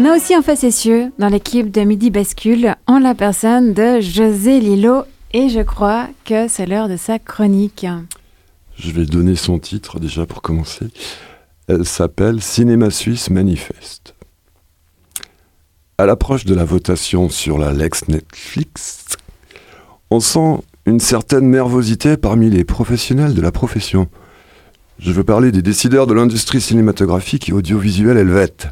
On a aussi un facétieux dans l'équipe de Midi Bascule en la personne de José Lilo et je crois que c'est l'heure de sa chronique. Je vais donner son titre déjà pour commencer. Elle s'appelle Cinéma Suisse Manifeste. À l'approche de la votation sur la Lex Netflix, on sent une certaine nervosité parmi les professionnels de la profession. Je veux parler des décideurs de l'industrie cinématographique et audiovisuelle helvète.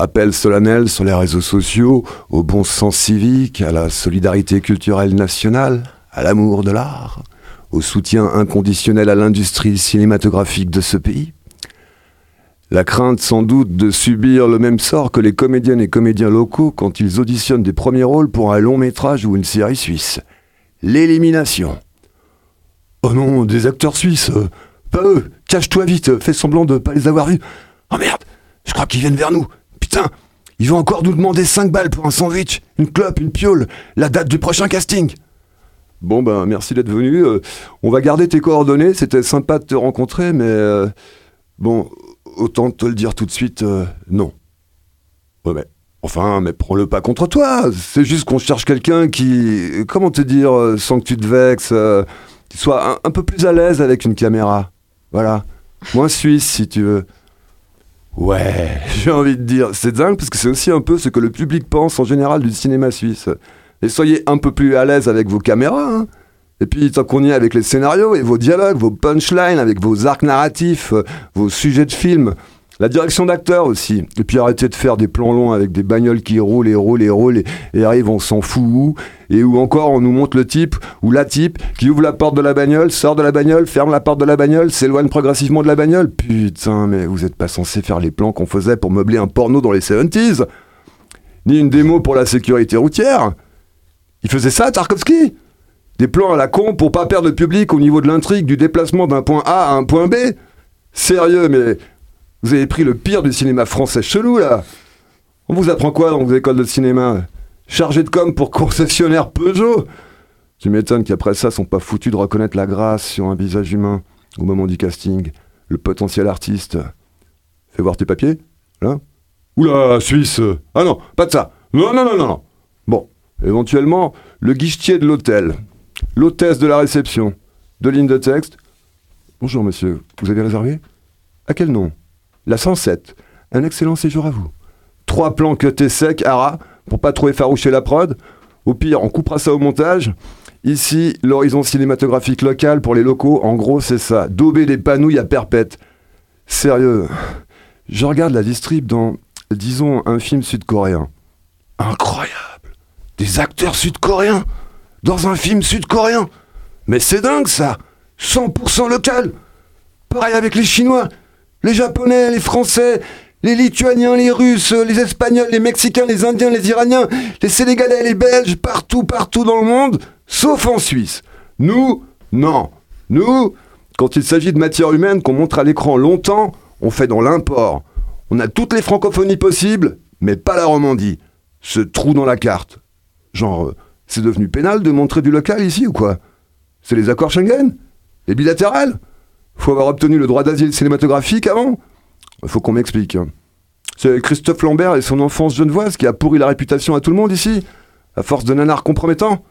Appel solennel sur les réseaux sociaux, au bon sens civique, à la solidarité culturelle nationale, à l'amour de l'art, au soutien inconditionnel à l'industrie cinématographique de ce pays. La crainte sans doute de subir le même sort que les comédiennes et comédiens locaux quand ils auditionnent des premiers rôles pour un long métrage ou une série suisse. L'élimination. Oh non, des acteurs suisses. pas eux. Cache-toi vite, fais semblant de pas les avoir vus. Oh merde, je crois qu'ils viennent vers nous. Putain, ils vont encore nous demander 5 balles pour un sandwich, une clope, une piole, la date du prochain casting. Bon ben merci d'être venu. euh, on va garder tes coordonnées, c'était sympa de te rencontrer, mais euh, bon, autant te le dire tout de suite, euh, non. Ouais mais enfin, mais prends-le pas contre toi. C'est juste qu'on cherche quelqu'un qui, comment te dire, sans que tu te vexes, qui soit un peu plus à l'aise avec une caméra. Voilà, moins suisse si tu veux. Ouais, j'ai envie de dire, c'est dingue parce que c'est aussi un peu ce que le public pense en général du cinéma suisse. Et soyez un peu plus à l'aise avec vos caméras. hein. Et puis, tant qu'on y est avec les scénarios et vos dialogues, vos punchlines, avec vos arcs narratifs, euh, vos sujets de film, la direction d'acteur aussi. Et puis, arrêtez de faire des plans longs avec des bagnoles qui roulent et roulent et roulent et, arrivent, on s'en fout où. Et où encore, on nous montre le type ou la type qui ouvre la porte de la bagnole, sort de la bagnole, ferme la porte de la bagnole, s'éloigne progressivement de la bagnole. Putain, mais vous êtes pas censé faire les plans qu'on faisait pour meubler un porno dans les 70s Ni une démo pour la sécurité routière Il faisait ça, Tarkovsky? Des plans à la con pour pas perdre le public au niveau de l'intrigue du déplacement d'un point A à un point B? Sérieux, mais vous avez pris le pire du cinéma français chelou, là. On vous apprend quoi dans vos écoles de cinéma? Chargé de com pour concessionnaire Peugeot? Tu m'étonnes qu'après ça, sont pas foutus de reconnaître la grâce sur un visage humain au moment du casting. Le potentiel artiste. Fais voir tes papiers, là. Oula, Suisse! Ah non, pas de ça. Non, non, non, non, non. Bon, éventuellement, le guichetier de l'hôtel, l'hôtesse de la réception, deux lignes de texte. Bonjour monsieur, vous avez réservé? À quel nom? La 107. Un excellent séjour à vous. Trois plans cutés secs, ara, pour pas trop effaroucher la prod. Au pire, on coupera ça au montage. Ici, l'horizon cinématographique local pour les locaux, en gros, c'est ça. Dauber des panouilles à perpète. Sérieux, je regarde la distrib dans, disons, un film sud-coréen. Incroyable Des acteurs sud-coréens Dans un film sud-coréen Mais c'est dingue ça 100% local Pareil avec les Chinois, les Japonais, les Français, les Lituaniens, les Russes, les Espagnols, les Mexicains, les Indiens, les Iraniens, les Sénégalais, les Belges, partout, partout dans le monde, sauf en Suisse. Nous, non. Nous, quand il s'agit de matière humaine qu'on montre à l'écran longtemps, on fait dans l'import. On a toutes les francophonies possibles, mais pas la Romandie. Ce trou dans la carte. Genre, euh, c'est devenu pénal de montrer du local ici ou quoi? C'est les accords Schengen? Les bilatérales? Faut avoir obtenu le droit d'asile cinématographique avant Faut qu'on m'explique. hein. C'est Christophe Lambert et son enfance genevoise qui a pourri la réputation à tout le monde ici, à force de nanars compromettants.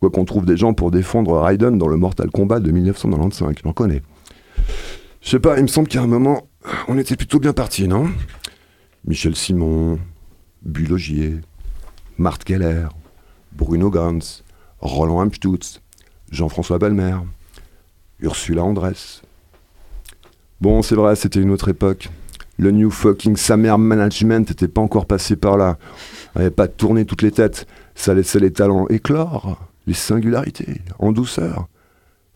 Quoi qu'on trouve des gens pour défendre Raiden dans le Mortal Kombat de 1995, j'en connais. Je sais pas, il me semble qu'à un moment, on était plutôt bien partis, non? Michel Simon, Bulogier, Marthe Keller, Bruno Gans, Roland Amstutz, Jean-François Balmer, Ursula Andress. Bon, c'est vrai, c'était une autre époque. Le New Fucking Summer Management n'était pas encore passé par là. On n'avait pas tourné toutes les têtes. Ça laissait les talents éclore, les singularités, en douceur.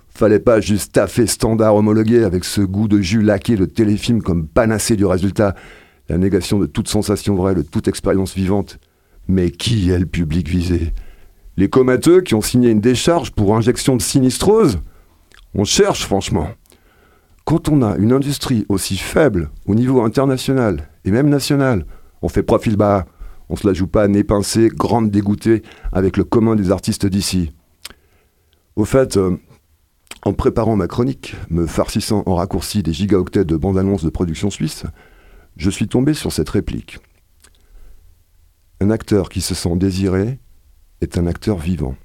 Fallait pas juste taffer standard homologué avec ce goût de jus laqué de téléfilm comme panacée du résultat, la négation de toute sensation vraie, de toute expérience vivante. Mais qui est le public visé? Les comateux qui ont signé une décharge pour injection de sinistrose? On cherche franchement. Quand on a une industrie aussi faible au niveau international et même national, on fait profil bas, on se la joue pas nez pincé, grande dégoûtée avec le commun des artistes d'ici. Au fait, euh, en préparant ma chronique, me farcissant en raccourci des gigaoctets de bandes annonces de production suisse, je suis tombé sur cette réplique. Un acteur qui se sent désiré est un acteur vivant.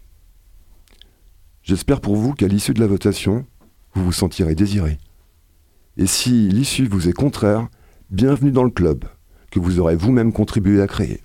J'espère pour vous qu'à l'issue de la votation, vous vous sentirez désiré. Et si l'issue vous est contraire, bienvenue dans le club que vous aurez vous-même contribué à créer.